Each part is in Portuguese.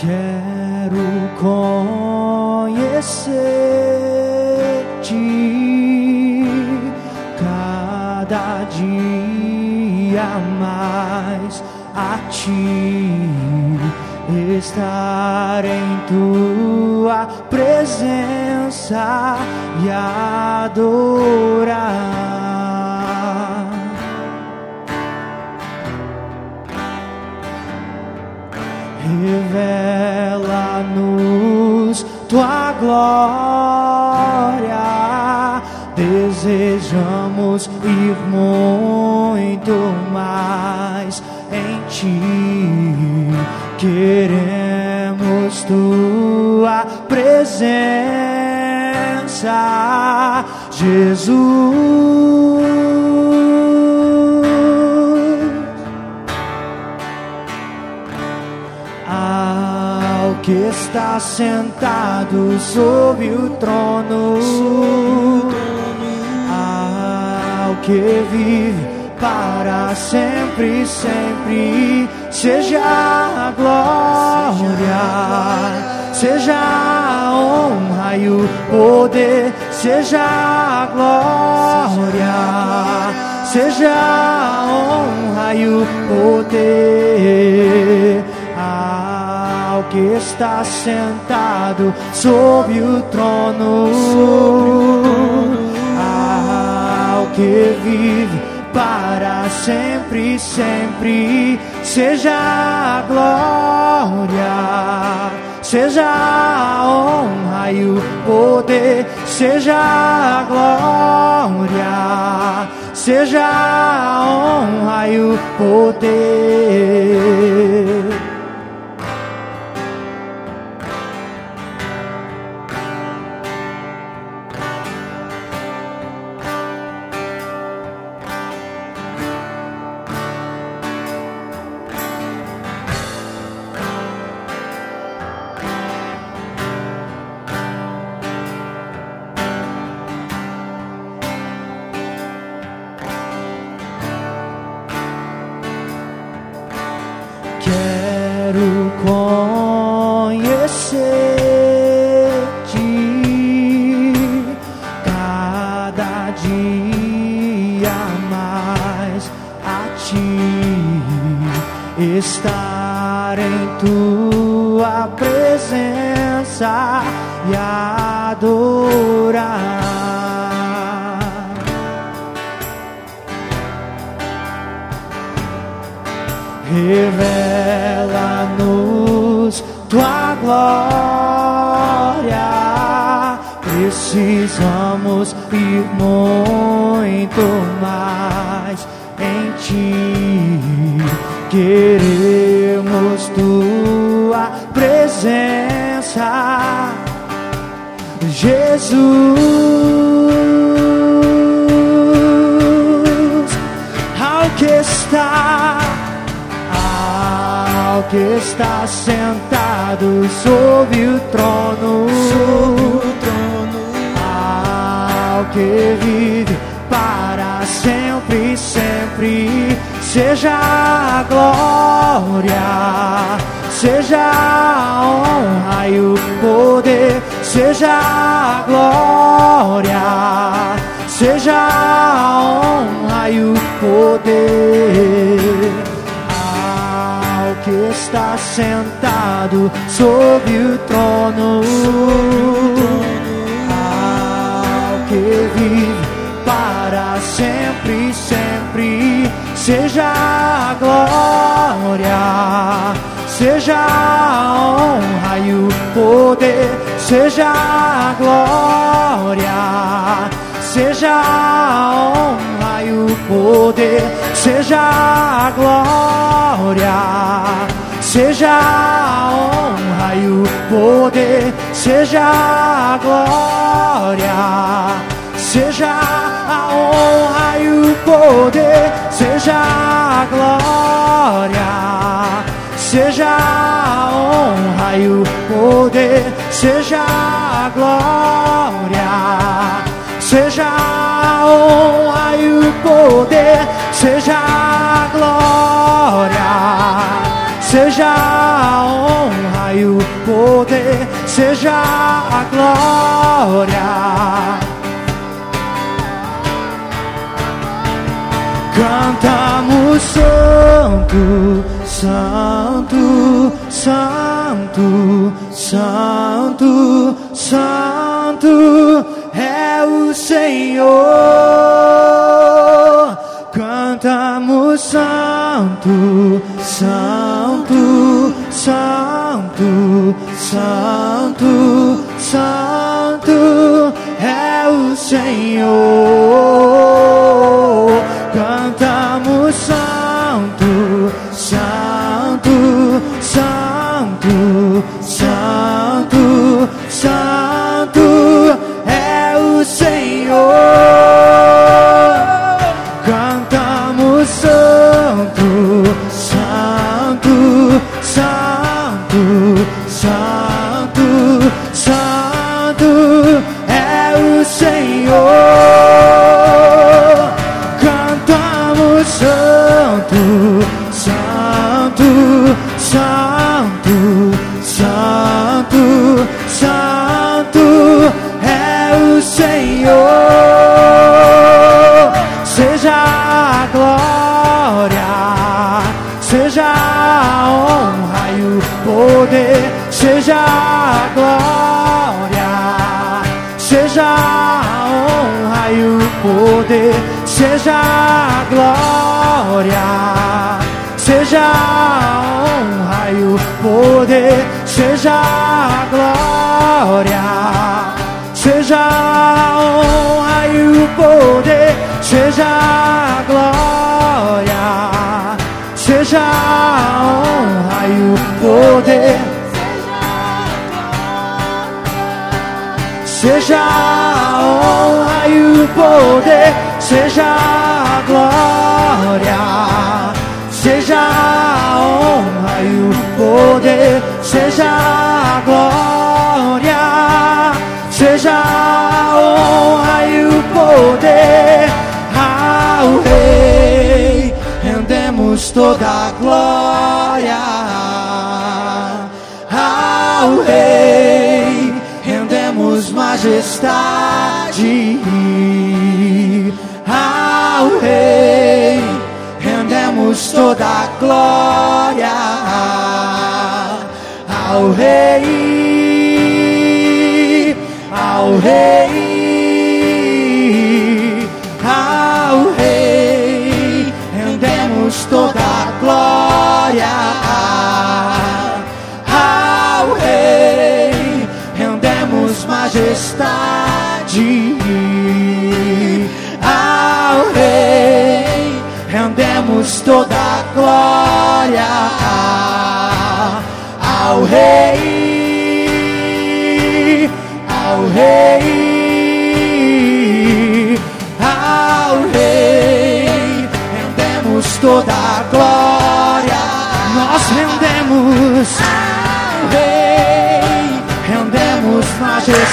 Quero conhecer-te cada dia mais a ti estar em tua presença e adorar. Desejamos ir muito mais em ti. Queremos tua presença, Jesus. Ao que está sentado sobre o trono, que vive para sempre, sempre, seja a glória, seja a honra e o poder, seja a glória, seja a honra e o poder. Ao que está sentado sobre o trono, que vive para sempre, sempre, seja a glória, seja a honra e o poder, seja a glória, seja a honra e o poder. Estar em tua presença e adorar. Revela-nos tua glória. Precisamos ir muito mais em ti. Queremos tua presença, Jesus. Ao que está ao que está sentado sobre o trono, ao que vive para sempre, sempre, seja a glória, seja a honra e o poder, seja a glória, seja a honra e o poder. Ao que está sentado sobre o trono, ao que vive para sempre, sempre, seja a glória, seja a honra e o poder, seja a glória, seja a honra e o poder, seja a glória, seja a honra e o poder, seja a glória, seja a honra e o poder, seja a glória, seja a honra e o poder, seja a glória, seja a honra e o poder, seja a glória, seja a honra e o poder, seja a glória. Cantamos santo, santo, santo, santo, santo é o Senhor. Cantamos santo, santo, santo, santo, santo é o Senhor. Santo, santo, seja a glória, seja a honra e o poder, seja a glória, seja a honra e o poder. Seja a honra e o poder, seja a glória, seja a honra e o poder, seja a glória, seja a honra e o poder ao Rei, rendemos toda a glória. Ao Rei, rendemos majestade. Ao Rei, rendemos toda a glória ao Rei, ao Rei, ao Rei, rendemos toda a glória. Ao Rei, rendemos majestade. Ao Rei, rendemos toda a glória ao Rei, ao Rei, ao Rei, rendemos toda a glória, nós rendemos ao Rei, rendemos majestade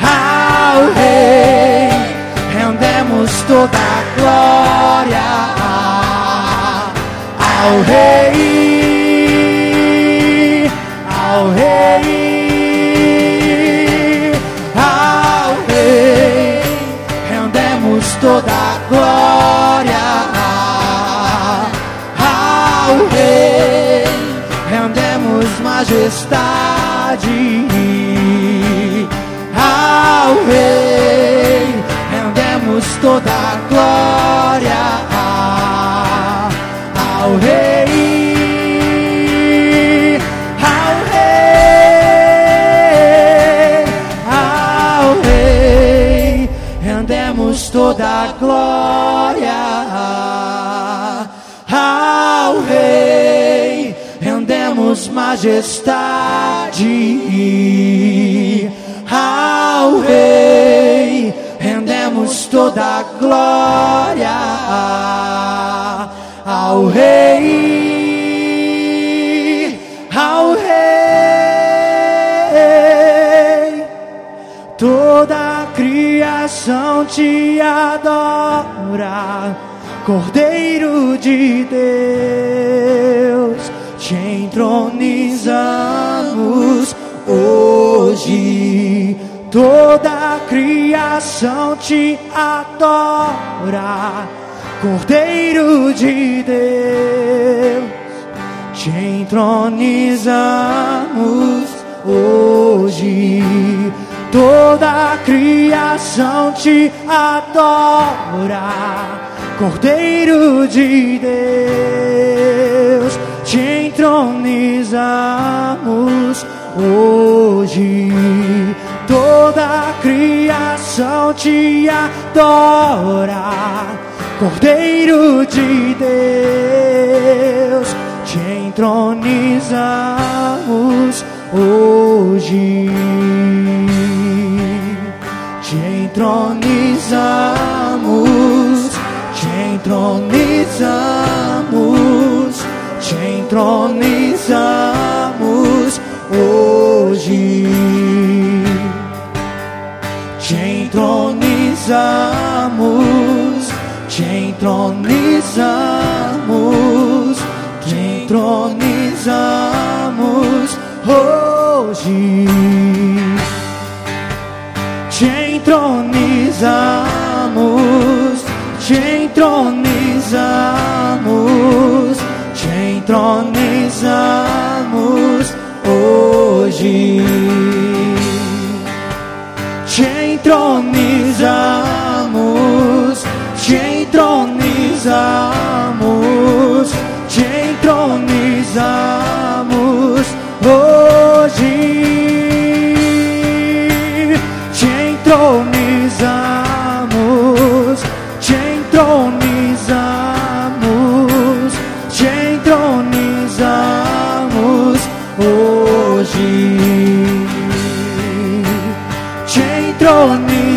ao Rei, rendemos toda a glória ao Rei, ao Rei, ao Rei, rendemos toda a glória. Ao Rei, rendemos majestade. Ao Rei, rendemos toda a glória toda glória ao Rei, rendemos majestade ao Rei, rendemos toda glória ao Rei, ao Rei. Toda criação te adora, Cordeiro de Deus, te entronizamos hoje. Toda criação te adora, Cordeiro de Deus, te entronizamos hoje. Toda a criação te adora, Cordeiro de Deus, te entronizamos hoje. Toda a criação te adora, Cordeiro de Deus, te entronizamos hoje. Entronizamos, te entronizamos, te entronizamos hoje. Te entronizamos, te entronizamos, te entronizamos hoje. Entronizamos, te entronizamos, te entronizamos hoje. Te entronizamos, te entronizamos, hoje. Te entronizamos,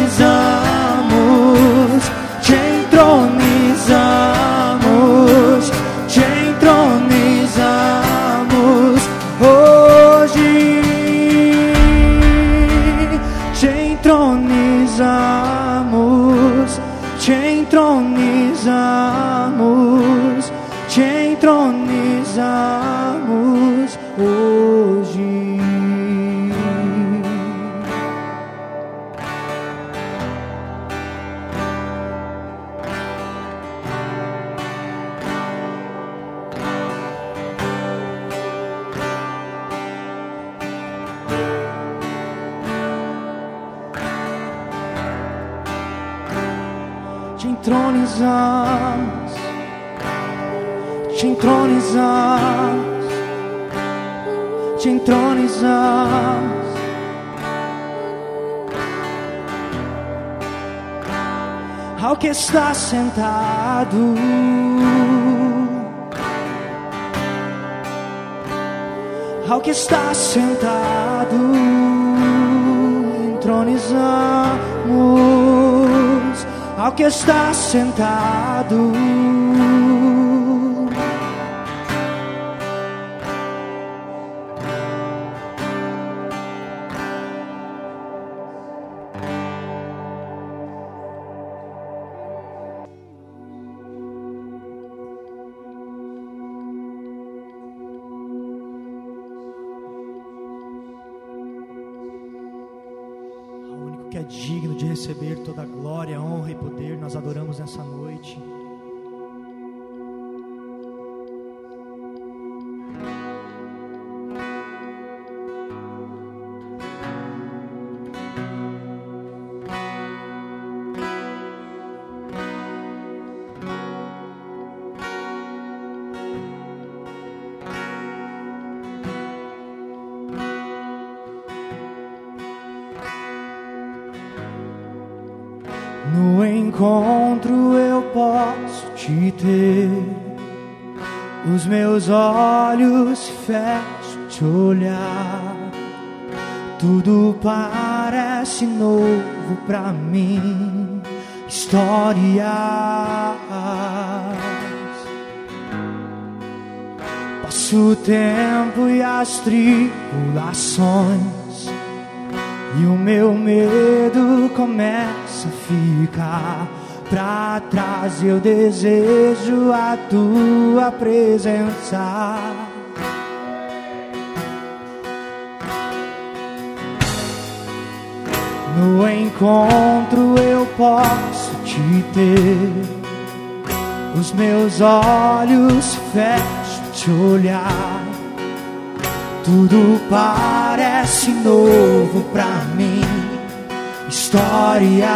te entronizamos. Ao que está sentado, ao que está sentado, entronizamos ao que está sentado. Digno de receber toda a glória, honra e poder, nós adoramos nessa noite. Encontro eu posso te ter, os meus olhos se fecham te olhar. Tudo parece novo pra mim, histórias. Passo o tempo e as tribulações. E o meu medo começa possa fica para trás. Eu desejo a tua presença. No encontro eu posso te ter, os meus olhos fecho te olhar. Tudo parece novo pra mim Histórias.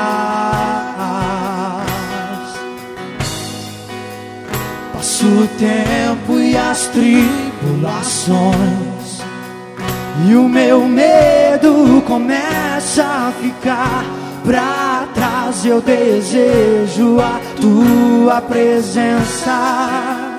Passo o tempo e as tribulações e o meu medo começa a ficar pra trás. Eu desejo a tua presença.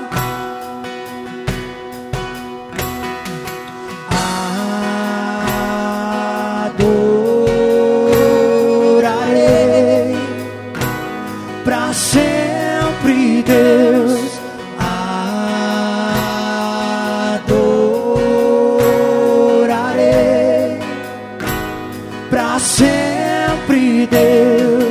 Deus.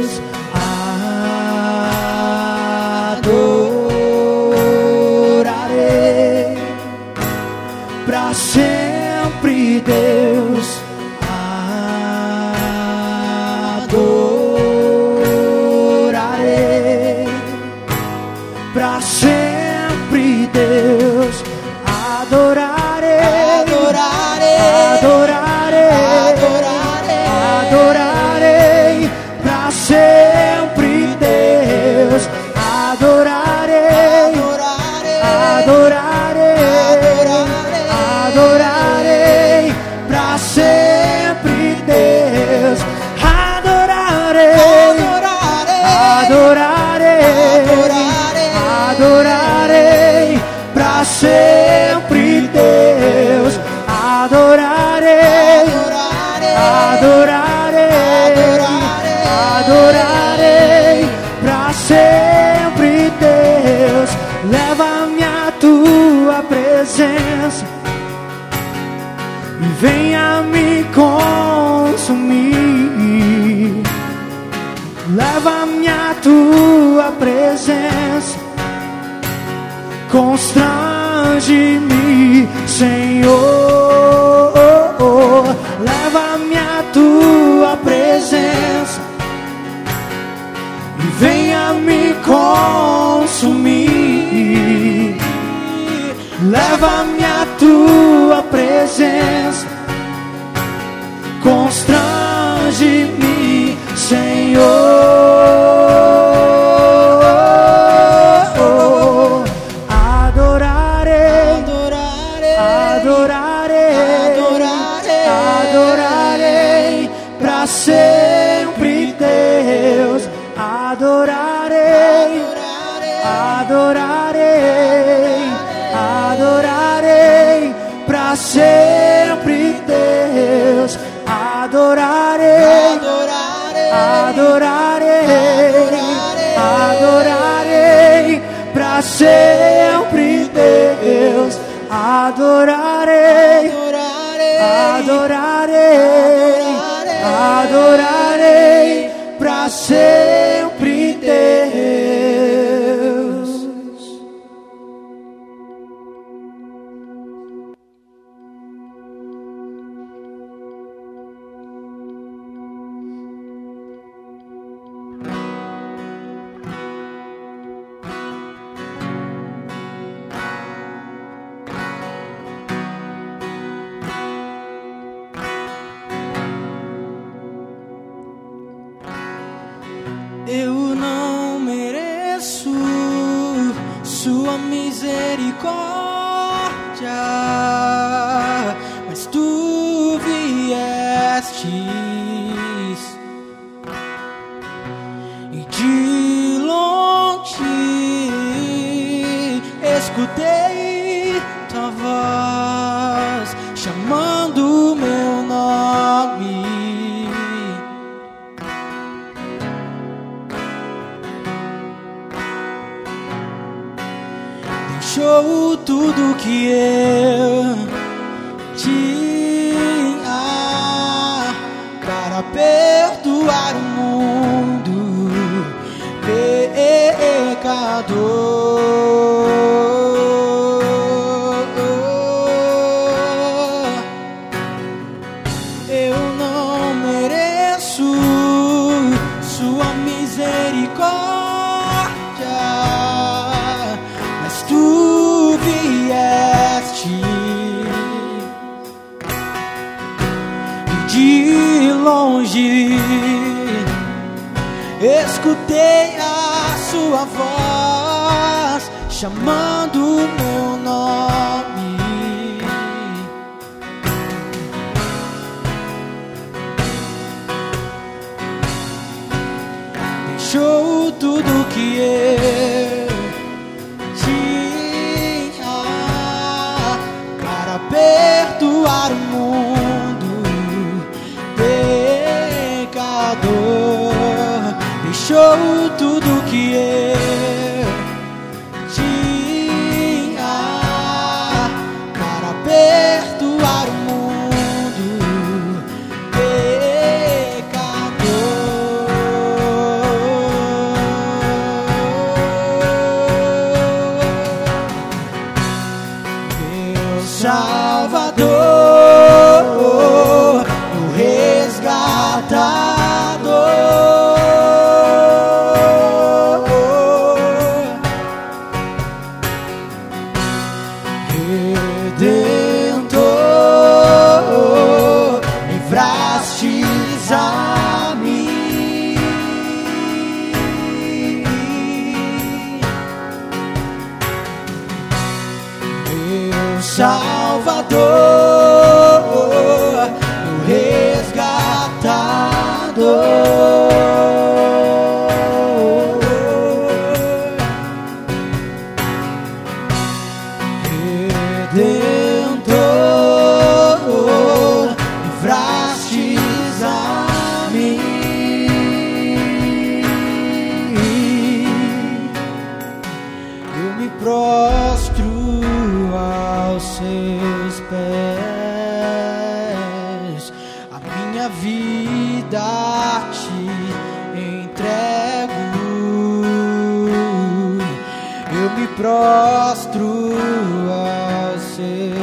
Tua presença, constrange-me, Senhor. Leva-me a tua presença e venha me consumir. Leva-me a tua presença, adorarei, adorarei pra sempre, Deus. Adorarei, adorarei, adorarei pra sempre, misericórdia, que longe, escutei a sua voz chamando o meu nome. Deixou tudo que eu vida te entrego, eu me prostro ao seu.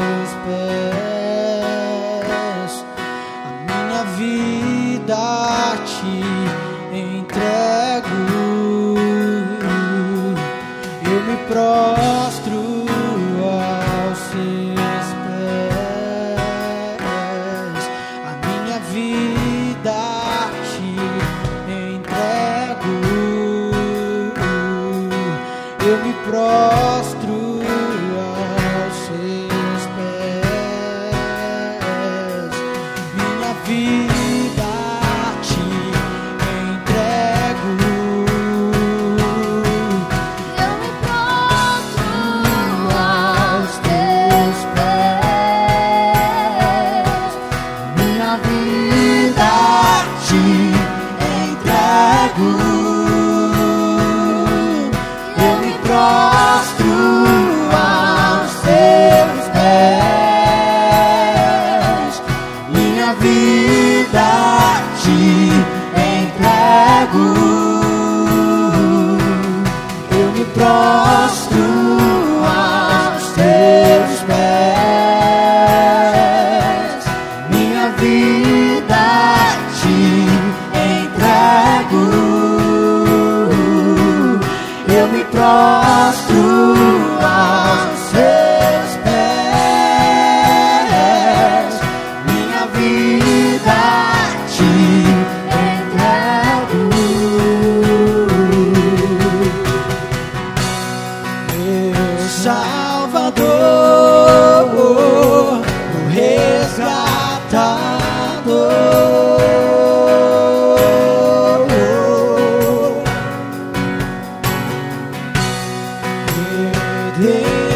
lagoa. name.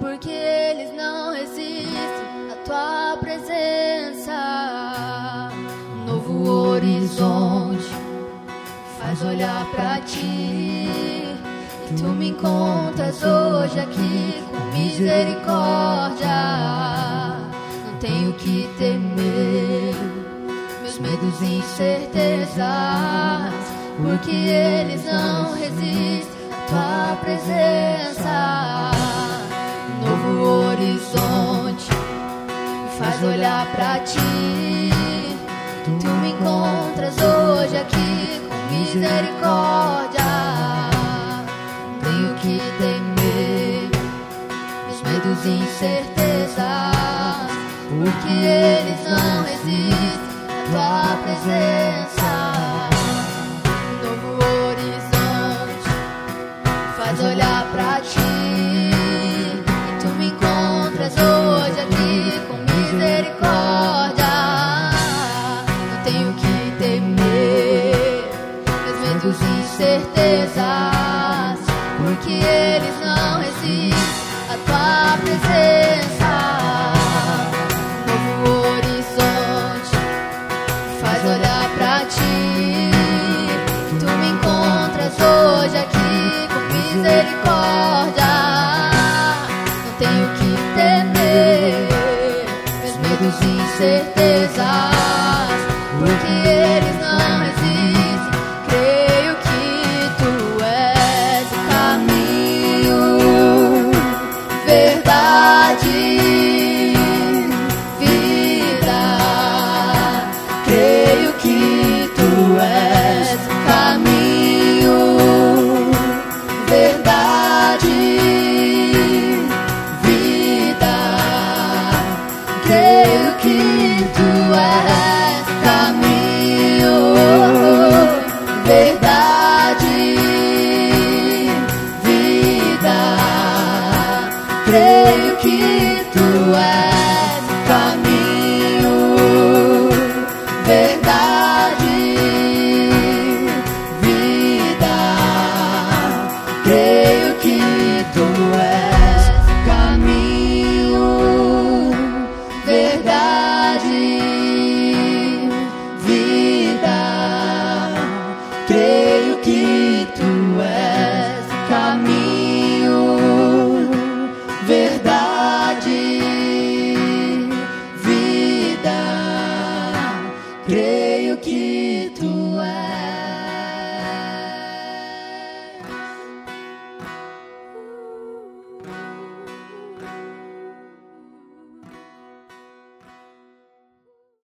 porque eles não resistem à tua presença. Um novo horizonte faz olhar para ti. E tu me encontras hoje aqui com misericórdia. Não tenho que temer meus medos e incertezas, porque eles não resistem tua presença. Novo horizonte me faz olhar pra ti. Tu me encontras hoje aqui com misericórdia. Tenho que temer os medos e incertezas, porque eles não resistem à tua presença. love.